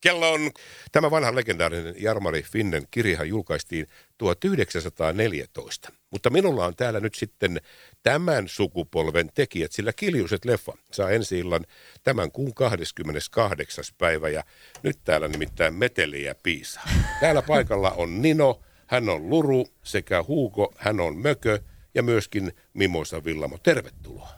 Kello on tämä vanha legendaarinen Jarmari Finnen kirja julkaistiin 1914. Mutta minulla on täällä nyt sitten tämän sukupolven tekijät, sillä Kiljuset leffa saa ensi illan tämän kuun 28. päivä ja nyt täällä nimittäin meteli ja piisa. Täällä paikalla on Nino, hän on Luru sekä Huuko, hän on Mökö ja myöskin Mimosa Villamo. Tervetuloa.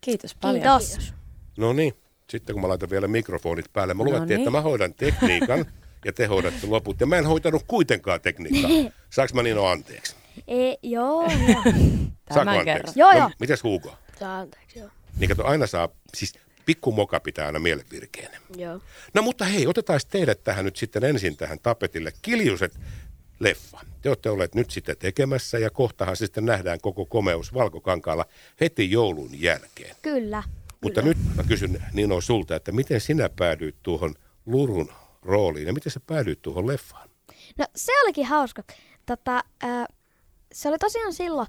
Kiitos paljon. Kiitos. No niin, sitten kun mä laitan vielä mikrofonit päälle, mä No luvattiin, että niin. mä hoidan tekniikan ja te hoidatte loput. Ja mä en hoitanut kuitenkaan tekniikkaa. Saanko mä Nino anteeksi? E, joo, joo. Saanko anteeksi? kerran. Joo, no, joo. Mitäs Hugo? Saa anteeksi, joo. Niin kato, aina saa, siis pikku moka pitää aina mielenvirkeinen. Joo. No mutta hei, otetaan teidät tähän nyt sitten ensin tähän tapetille. Kiljuset leffa. Te olette olleet nyt sitten tekemässä ja kohtahan se sitten nähdään koko komeus Valkokankaalla heti joulun jälkeen. Kyllä. Mutta nyt mä kysyn Nino sulta, että miten sinä päädyit tuohon Lurun rooliin ja miten sä päädyit tuohon leffaan? No se olikin hauska. Tota, ää, se oli tosiaan silloin,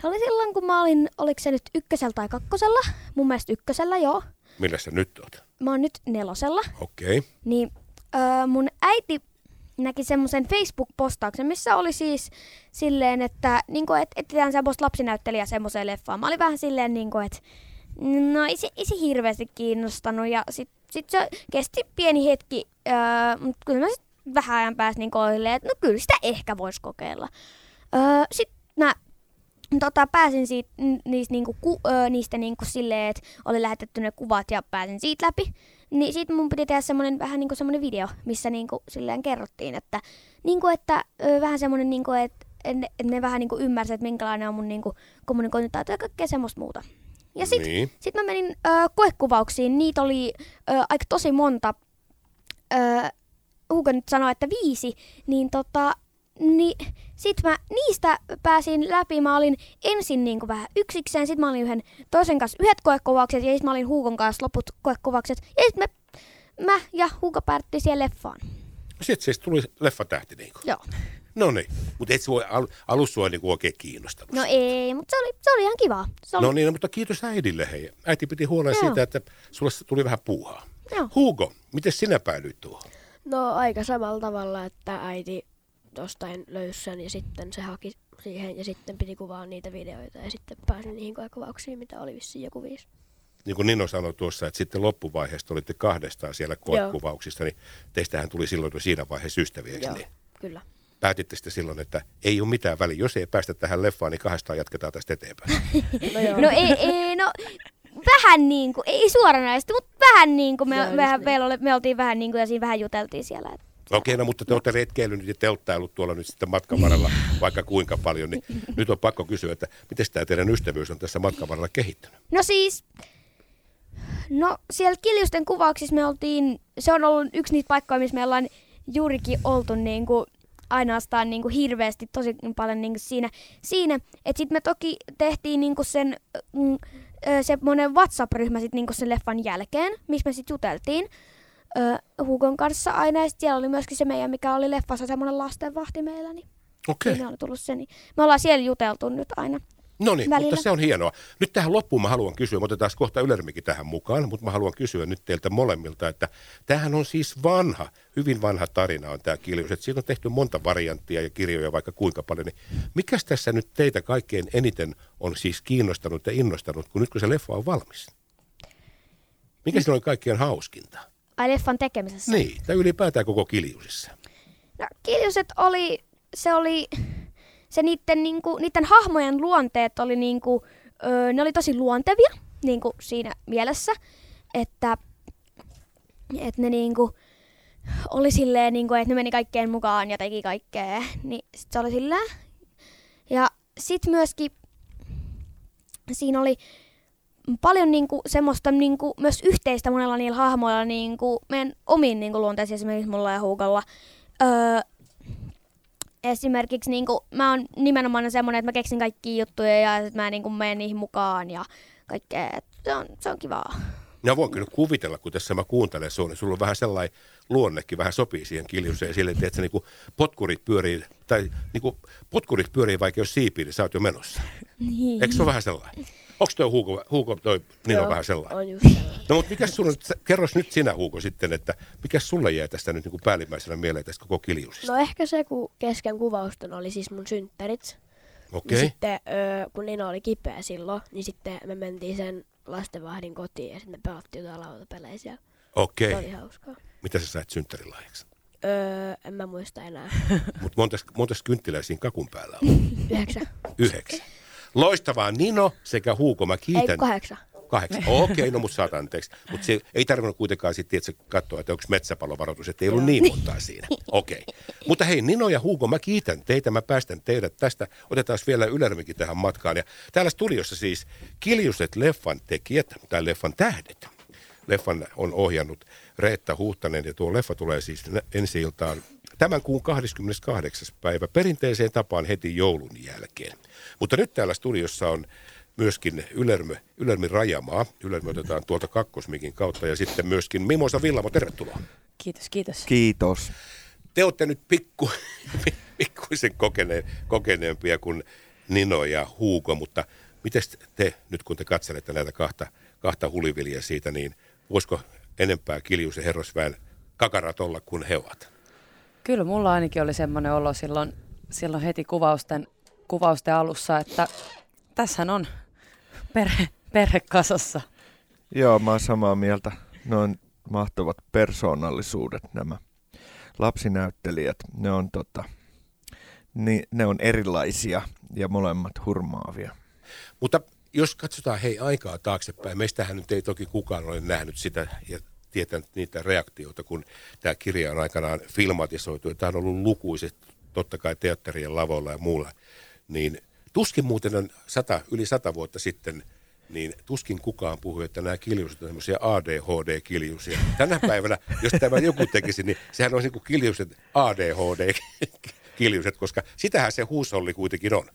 se oli silloin kun mä olin, oliko se nyt ykkösellä tai kakkosella? Mun mielestä ykkösellä, joo. Millä sä nyt oot? Mä oon nyt nelosella. Okei. Okay. Niin öö, mun äiti näki semmoisen Facebook-postauksen, missä oli siis silleen, että niin et, etsitään semmoista lapsinäyttelijää semmoiseen leffaan. Mä olin vähän silleen, niin kuin, että no ei se, ei se hirveästi kiinnostanut. Ja sit, sit se kesti pieni hetki, öö, mutta kyllä mä sit vähän ajan päästä niin olin, että no kyllä sitä ehkä voisi kokeilla. Öö, sitten mä tota, pääsin siitä, niistä, niinku, ku, ö, niistä niinku silleen, että oli lähetetty ne kuvat ja pääsin siitä läpi. Niin siitä mun piti tehdä semmonen, vähän niinku semmonen video, missä niinku silleen kerrottiin, että, niinku, että ö, vähän semmonen, niinku, että ne, et ne vähän niinku ymmärsivät, minkälainen on mun niinku, kommunikointitaito ja kaikkea semmoista muuta. Ja sitten Niin. sit mä menin ö, koekuvauksiin, niitä oli ö, aika tosi monta. Ö, Hugo nyt sanoi, että viisi, niin tota, niin sit mä niistä pääsin läpi. Mä olin ensin niinku vähän yksikseen, sit mä olin yhden toisen kanssa yhdet koekuvaukset ja sit mä olin Hugon kanssa loput koekuvaukset. Ja sit me, mä ja Hugo päättiin siihen leffaan. Sitten siis tuli leffatähti niin kuin. Joo. No niin, mutta et voi al- alussa sua niin oikein kiinnostanut. No ei, mutta se oli, se oli ihan kiva. Se oli, No niin, no, mutta kiitos äidille hei. Äiti piti huolen Joo. siitä, että sulle tuli vähän puuhaa. Joo. Hugo, miten sinä päädyit tuohon? No aika samalla tavalla, että äiti jostain löysi sen ja sitten se haki siihen ja sitten piti kuvaa niitä videoita ja sitten pääsin niihin koekuvauksiin, mitä oli vissiin joku viisi. Niin kuin Nino sanoi tuossa, että sitten loppuvaiheessa olitte kahdestaan siellä koekuvauksissa, niin teistähän tuli silloin jo siinä vaiheessa ystäviä, Joo, niin? kyllä. Päätitte sitten silloin, että ei ole mitään väliä. Jos ei päästä tähän leffaan, niin kahdestaan jatketaan tästä eteenpäin. No joo. no ei, ei, no vähän niin kuin, ei suoranaisesti, mutta vähän niin kuin me, Joo, mehän, niin. meillä oli, me oltiin vähän niin kuin ja siinä vähän juteltiin siellä. että- Okei, no mutta te olette retkeillyt ja telttailut tuolla nyt sitten matkan varrella vaikka kuinka paljon, niin nyt on pakko kysyä, että miten tämä teidän ystävyys on tässä matkan varrella kehittynyt? No siis, no siellä Kiljusten kuvauksissa me oltiin, se on ollut yksi niitä paikkoja, missä me ollaan juurikin oltu niin kuin ainoastaan niin kuin hirveästi tosi paljon niin kuin siinä, siinä. että sitten me toki tehtiin niin kuin sen, mm, semmoinen WhatsApp-ryhmä sit niin kuin sen leffan jälkeen, missä me sitten juteltiin ö, Hugon kanssa aina. Ja sit siellä oli myöskin se meidän, mikä oli leffassa semmoinen lastenvahti meillä, niin Okei. siinä oli tullut se. Niin me ollaan siellä juteltu nyt aina. No niin, mutta se on hienoa. Nyt tähän loppuun mä haluan kysyä, me otetaan kohta Ylermikin tähän mukaan, mutta mä haluan kysyä nyt teiltä molemmilta, että tämähän on siis vanha, hyvin vanha tarina on tämä Kiljus, että siitä on tehty monta varianttia ja kirjoja vaikka kuinka paljon, niin mikäs tässä nyt teitä kaikkein eniten on siis kiinnostanut ja innostanut, kun nyt kun se leffa on valmis? Mikä siinä oli kaikkein hauskinta? Ai leffan tekemisessä. Niin, tai ylipäätään koko Kiljusissa. No, Kiljuset oli, se oli, se niiden, niinku, niiden hahmojen luonteet oli niinku, ö, ne oli tosi luontevia niinku siinä mielessä, että, että ne niinku, oli silleen, niinku, että ne meni kaikkeen mukaan ja teki kaikkea, niin sit se oli silleen. Ja sit myöskin siinä oli paljon niinku semmoista niinku myös yhteistä monella niillä hahmoilla niinku meidän omiin niinku luonteisiin esimerkiksi mulla ja Huukalla. Öö, esimerkiksi niinku, mä oon nimenomaan semmoinen, että mä keksin kaikkia juttuja ja sit mä niinku menen niihin mukaan ja kaikkea. Et Se on, se on kivaa. No voin kyllä kuvitella, kun tässä mä kuuntelen sun, niin sulla on vähän sellainen luonnekin, vähän sopii siihen kiljuseen sille, että niin kuin potkurit pyörii, tai niin kuin potkurit pyörii vaikka jos siipii, niin sä oot jo menossa. Niin. Eikö se ole vähän sellainen? Onko toi Huuko, Huuko toi Nino Joo, vähän sellainen? On just sellainen. No mutta mikäs sulla nyt, kerros nyt sinä Huuko sitten, että mikäs sulle jää tästä nyt niin kuin päällimmäisenä mieleen tästä koko kiljusista? No ehkä se, kun kesken kuvausten oli siis mun synttärit. Okei. Niin sitten, öö, kun Nino oli kipeä silloin, niin sitten me mentiin sen lastenvahdin kotiin ja sitten me pelattiin jotain lautapelejä siellä. Okei. Se oli hauskaa. Mitä sä sait synttärilahjaksi? Öö, en mä muista enää. Mutta montas, montas kynttilää siinä kakun päällä on? Yhdeksän. Yhdeksän. Loistavaa Nino sekä Huuko. Mä Ei, kiitän. kahdeksan. Kahdeksan. Okei, no mutta saat anteeksi. Mutta se ei tarvinnut kuitenkaan sitten että katsoa, että onko metsäpalovaroitus, että ei ollut niin montaa siinä. Okei. Mutta hei, Nino ja Hugo, mä kiitän teitä, mä päästän teidät tästä. Otetaan vielä Ylermikin tähän matkaan. Ja täällä studiossa siis Kiljuset leffan tekijät, tai leffan tähdet. Leffan on ohjannut Reetta Huhtanen ja tuo leffa tulee siis ensi iltaan tämän kuun 28. päivä perinteiseen tapaan heti joulun jälkeen. Mutta nyt täällä studiossa on myöskin Ylärmö, Ylärmin Rajamaa. Ylärmö otetaan tuolta kakkosmikin kautta ja sitten myöskin Mimosa Villamo, tervetuloa. Kiitos, kiitos. Kiitos. Te olette nyt pikku, pikkuisen kokeneen, kokeneempia kuin Nino ja Huuko, mutta miten te nyt kun te katselette näitä kahta, kahta huliviliä siitä, niin voisiko enempää Kiljusen herrosväen kakarat olla kuin he ovat? Kyllä mulla ainakin oli semmoinen olo silloin, silloin heti kuvausten, kuvausten alussa, että tässähän on perhe, perhe kasassa. Joo, mä oon samaa mieltä. Ne on mahtavat persoonallisuudet nämä lapsinäyttelijät. Ne on, tota, ni, ne on erilaisia ja molemmat hurmaavia. Mutta jos katsotaan hei aikaa taaksepäin, meistähän nyt ei toki kukaan ole nähnyt sitä ja tietänyt niitä reaktioita, kun tämä kirja on aikanaan filmatisoitu. Tämä on ollut lukuiset, totta kai teatterien lavoilla ja muulla. Niin tuskin muuten on sata, yli sata vuotta sitten, niin tuskin kukaan puhui, että nämä kiljuset on semmoisia ADHD-kiljusia. Tänä päivänä, jos tämä joku tekisi, niin sehän on niin kuin kiljuset ADHD-kiljuset, koska sitähän se huusolli kuitenkin on.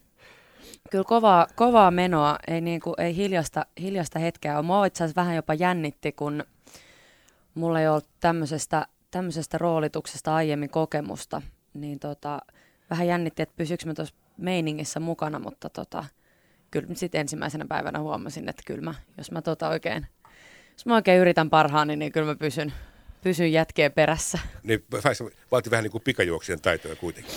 Kyllä kovaa, kovaa menoa, ei, niinku, ei hiljasta, hiljasta hetkeä ole. Mua itse asiassa vähän jopa jännitti, kun mulla ei ollut tämmöisestä, tämmöisestä roolituksesta aiemmin kokemusta. Niin tota, vähän jännitti, että pysyykö mä tuossa meiningissä mukana, mutta tota, kyllä sitten ensimmäisenä päivänä huomasin, että kyllä mä, jos mä tota oikein, jos mä oikein yritän parhaani, niin kyllä mä pysyn, pysyn jätkeen perässä. Niin vaati vähän niin kuin pikajuoksijan taitoja kuitenkin.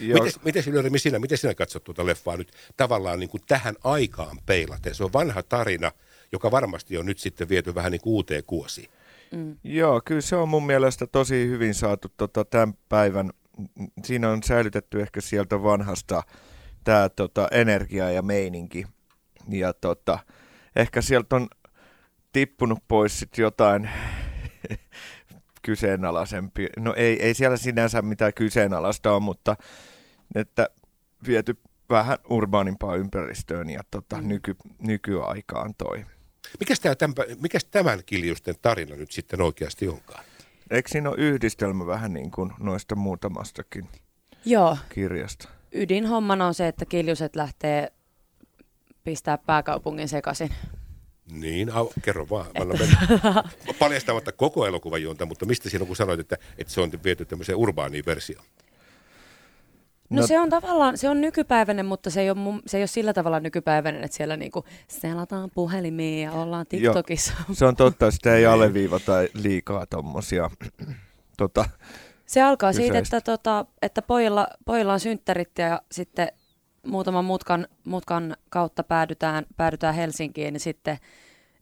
Joo, Miten, miten, Ylöri, sinä, miten sinä katsot tuota leffaa nyt tavallaan niin kuin tähän aikaan peilaten? Se on vanha tarina, joka varmasti on nyt sitten viety vähän niin kuin uuteen kuosiin. Joo, kyllä se on mun mielestä tosi hyvin saatu tota, tämän päivän. Siinä on säilytetty ehkä sieltä vanhasta tämä tota, energia ja meininki. Ja tota, ehkä sieltä on tippunut pois sit jotain kyseenalaisempi. No ei, ei siellä sinänsä mitään kyseenalaista ole, mutta että viety vähän urbaanimpaan ympäristöön ja tota, nyky, nykyaikaan toi. Mikäs, tämä, tämän, mikäs tämän kiljusten tarina nyt sitten oikeasti onkaan? Eikö siinä ole yhdistelmä vähän niin kuin noista muutamastakin Joo, kirjasta? ydinhommana on se, että kiljuset lähtee pistää pääkaupungin sekaisin. Niin, au, kerro vaan. Mä mennä. Paljastamatta koko elokuvan juonta, mutta mistä siinä on, kun sanoit, että, että se on viety tämmöiseen urbaaniin versioon? No, No- se on tavallaan, se on nykypäiväinen, mutta se ei ole, mun, se ei ole sillä tavalla nykypäiväinen, että siellä niinku selataan puhelimia ja ollaan TikTokissa. Se on totta, sitä ei alleviivata liikaa tommosia. Tota, Se alkaa siitä, Kyseistä. että, tota, että pojilla, pojilla on synttärit ja sitten muutaman mutkan, mutkan kautta päädytään, päädytään Helsinkiin, niin sitten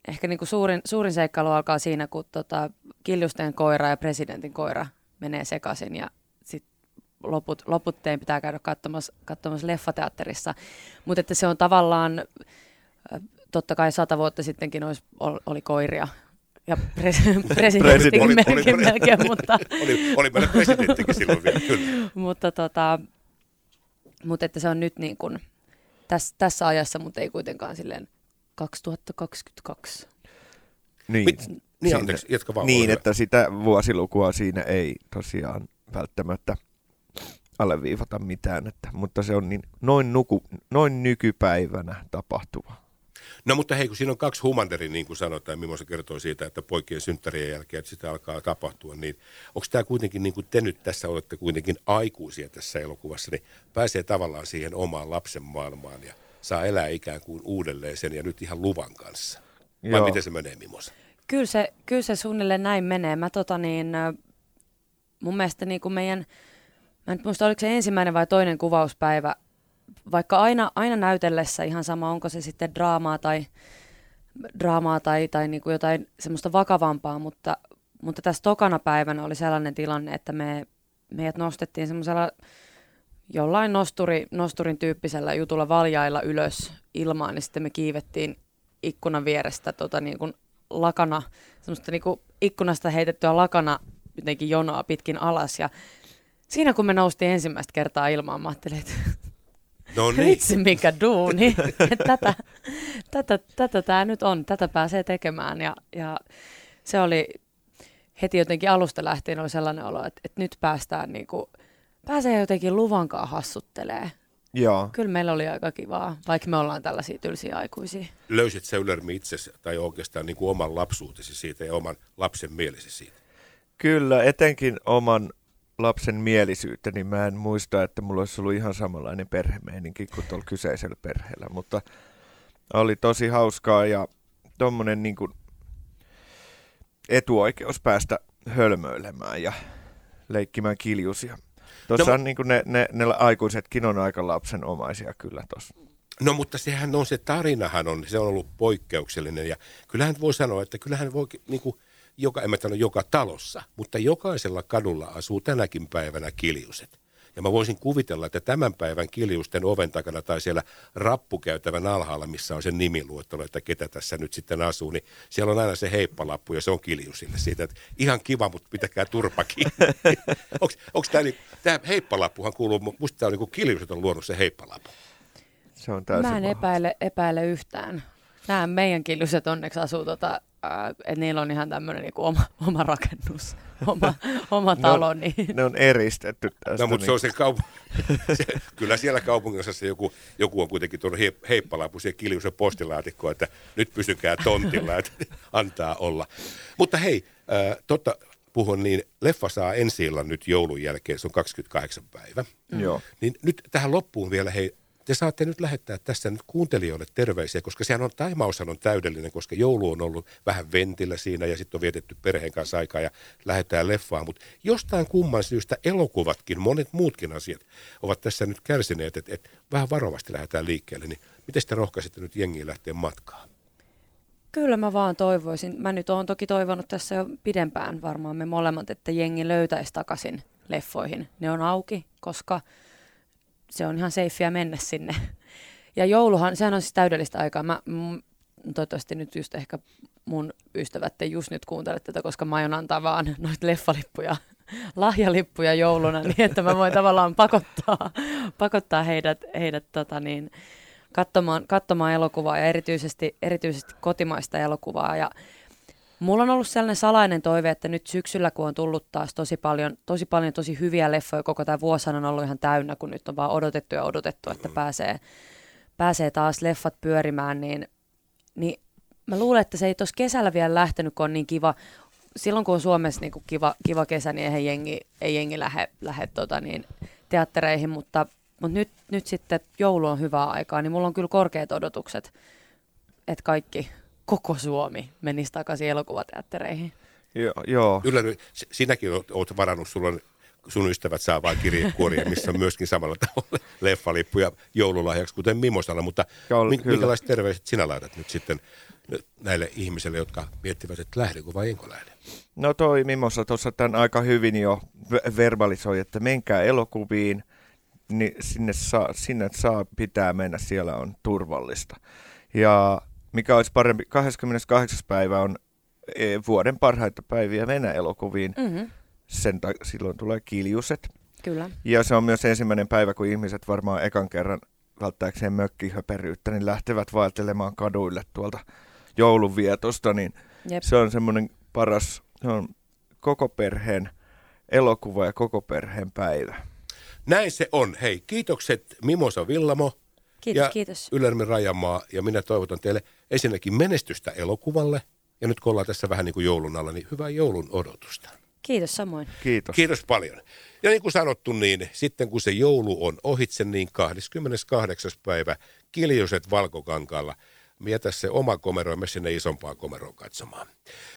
ehkä niinku suurin, suurin seikkailu alkaa siinä, kun tota, Kiljusten koira ja presidentin koira menee sekaisin ja loput, loput teidän pitää käydä katsomassa, katsomassa leffateatterissa. Mutta että se on tavallaan, totta kai sata vuotta sittenkin olisi, ol- oli koiria ja pres- presidenttikin Oli- oli- melkein, oli- melkein, mutta, Oli, oli meillä presidenttikin silloin vielä, kyllä. mutta, tota, mutta että se on nyt niin kuin tässä, tässä ajassa, mutta ei kuitenkaan silleen 2022. niin, Mit, niin, anteeksi, jatka vaan. niin että sitä vuosilukua siinä ei tosiaan välttämättä alleviivata mitään, että, mutta se on niin, noin, nuku, noin nykypäivänä tapahtuva. No mutta hei, kun siinä on kaksi humanteri, niin kuin sanotaan, Mimosa kertoi siitä, että poikien synttärien jälkeen, että sitä alkaa tapahtua, niin onko tämä kuitenkin, niin kuin te nyt tässä olette kuitenkin aikuisia tässä elokuvassa, niin pääsee tavallaan siihen omaan lapsen maailmaan ja saa elää ikään kuin uudelleen sen ja nyt ihan luvan kanssa. Vai Joo. miten se menee, Mimosa? Kyllä se, kyllä se suunnilleen näin menee. Mä tota niin, mun mielestä niin kuin meidän, mä en muista oliko se ensimmäinen vai toinen kuvauspäivä, vaikka aina, aina näytellessä ihan sama, onko se sitten draamaa tai, draamaa tai, tai niin kuin jotain semmoista vakavampaa, mutta, mutta tässä tokana päivänä oli sellainen tilanne, että me, meidät nostettiin semmoisella jollain nosturi, nosturin tyyppisellä jutulla valjailla ylös ilmaan, niin sitten me kiivettiin ikkunan vierestä tota niin kuin lakana, semmoista niin kuin ikkunasta heitettyä lakana jotenkin jonoa pitkin alas. Ja siinä kun me noustiin ensimmäistä kertaa ilmaan, mä ajattelin, että No niin. vitsi mikä duuni, että tätä, tätä, tätä tämä nyt on, tätä pääsee tekemään ja, ja se oli heti jotenkin alusta lähtien oli sellainen olo, että, että nyt päästään niin kuin, pääsee jotenkin luvankaan hassuttelee. Joo. Kyllä meillä oli aika kivaa, vaikka me ollaan tällaisia tylsiä aikuisia. Löysit sä Ylärmi itsesi tai oikeastaan niin kuin oman lapsuutesi siitä ja oman lapsen mielesi siitä? Kyllä, etenkin oman lapsen mielisyyttä, niin mä en muista, että mulla olisi ollut ihan samanlainen perhemeininki kuin tuolla kyseisellä perheellä, mutta oli tosi hauskaa ja tommonen niin kuin etuoikeus päästä hölmöilemään ja leikkimään kiljusia. Tuossa No, on niin kuin ne, ne, ne aikuisetkin on aika lapsenomaisia kyllä tuossa. No mutta sehän on, se tarinahan on, se on ollut poikkeuksellinen ja kyllähän voi sanoa, että kyllähän voi niin kuin, joka, en mä sano joka talossa, mutta jokaisella kadulla asuu tänäkin päivänä kiljuset. Ja mä voisin kuvitella, että tämän päivän kiljusten oven takana tai siellä rappukäytävän alhaalla, missä on se nimiluettelo, että ketä tässä nyt sitten asuu, niin siellä on aina se heippalappu ja se on kiljusille siitä, että ihan kiva, mutta pitäkää turpa kiinni. Onko tämä, niin, tämä heippalappuhan kuuluu, musta tämä on niin kuin kiljuset on luonut se heippalappu. Se on täysin Mä en epäile, epäile yhtään. Nämä meidän kiljuset onneksi asuu, tota, että niillä on ihan tämmöinen niinku oma, oma rakennus, oma, oma Ne talo. on, Niin. ne on eristetty tästä. No, mutta se niin- on se kaup- se, kyllä siellä kaupunginosassa joku, joku on kuitenkin tuonut he, heippalappu siihen kiljusen postilaatikkoon, että nyt pysykää tontilla, että antaa olla. Mutta hei, äh, totta puhun niin, leffa saa ensi illan nyt joulun jälkeen, se on 28 päivä. Joo. Niin nyt tähän loppuun vielä, hei, te saatte nyt lähettää tässä nyt kuuntelijoille terveisiä, koska sehän on, taimaushan on täydellinen, koska joulu on ollut vähän ventillä siinä ja sitten on vietetty perheen kanssa aikaa ja lähdetään leffaan. Mutta jostain kumman syystä elokuvatkin, monet muutkin asiat ovat tässä nyt kärsineet, että et vähän varovasti lähdetään liikkeelle. Niin miten te rohkaisitte nyt jengiä lähteä matkaan? Kyllä mä vaan toivoisin. Mä nyt oon toki toivonut tässä jo pidempään varmaan me molemmat, että jengi löytäisi takaisin leffoihin. Ne on auki, koska se on ihan seiffiä mennä sinne. Ja jouluhan, sehän on siis täydellistä aikaa. Mä, mm, toivottavasti nyt just ehkä mun ystävät te just nyt kuuntele tätä, koska mä aion antaa vaan noita leffalippuja, lahjalippuja jouluna, niin että mä voin tavallaan pakottaa, pakottaa heidät, heidät tota niin, katsomaan, katsomaan elokuvaa ja erityisesti, erityisesti kotimaista elokuvaa. Ja mulla on ollut sellainen salainen toive, että nyt syksyllä, kun on tullut taas tosi paljon, tosi paljon tosi hyviä leffoja, koko tämä vuosi on ollut ihan täynnä, kun nyt on vaan odotettu ja odotettu, että pääsee, pääsee taas leffat pyörimään, niin, niin mä luulen, että se ei tuossa kesällä vielä lähtenyt, kun on niin kiva, silloin kun on Suomessa niin kuin kiva, kiva kesä, niin eihän jengi, ei jengi lähde, lähde tota niin, teattereihin, mutta, mutta nyt, nyt sitten joulu on hyvää aikaa, niin mulla on kyllä korkeat odotukset, että kaikki, koko Suomi menisi takaisin elokuvateattereihin. Joo, joo. Ylläry, s- sinäkin oot, oot varannut, sulla on, sun ystävät saa vain kirjekuoria, missä on myöskin samalla tavalla leffalippuja joululahjaksi, kuten Mimosalla, mutta kyllä. minkälaiset terveiset sinä laitat nyt sitten näille ihmisille, jotka miettivät, että lähdenkö vai enkö lähde? No toi Mimosa tuossa tämän aika hyvin jo ve- verbalisoi, että menkää elokuviin, niin sinne saa, sinne saa pitää mennä, siellä on turvallista. Ja mikä olisi parempi, 28. päivä on e, vuoden parhaita päiviä mennä elokuviin. Mm-hmm. Sen ta- silloin tulee kiljuset. Kyllä. Ja se on myös ensimmäinen päivä, kun ihmiset varmaan ekan kerran välttääkseen mökkihöperyyttä, niin lähtevät vaeltelemaan kaduille tuolta joulunvietosta, niin Jep. se on semmoinen paras, se on koko perheen elokuva ja koko perheen päivä. Näin se on. Hei, kiitokset Mimosa Villamo Kiitos, ja kiitos. Ylärmi Rajamaa. Ja minä toivotan teille ensinnäkin menestystä elokuvalle. Ja nyt kun ollaan tässä vähän niin kuin joulun alla, niin hyvää joulun odotusta. Kiitos samoin. Kiitos. Kiitos paljon. Ja niin kuin sanottu, niin sitten kun se joulu on ohitse, niin 28. päivä kiljuset valkokankaalla. Mietä se oma komero ja me sinne isompaan komeroon katsomaan.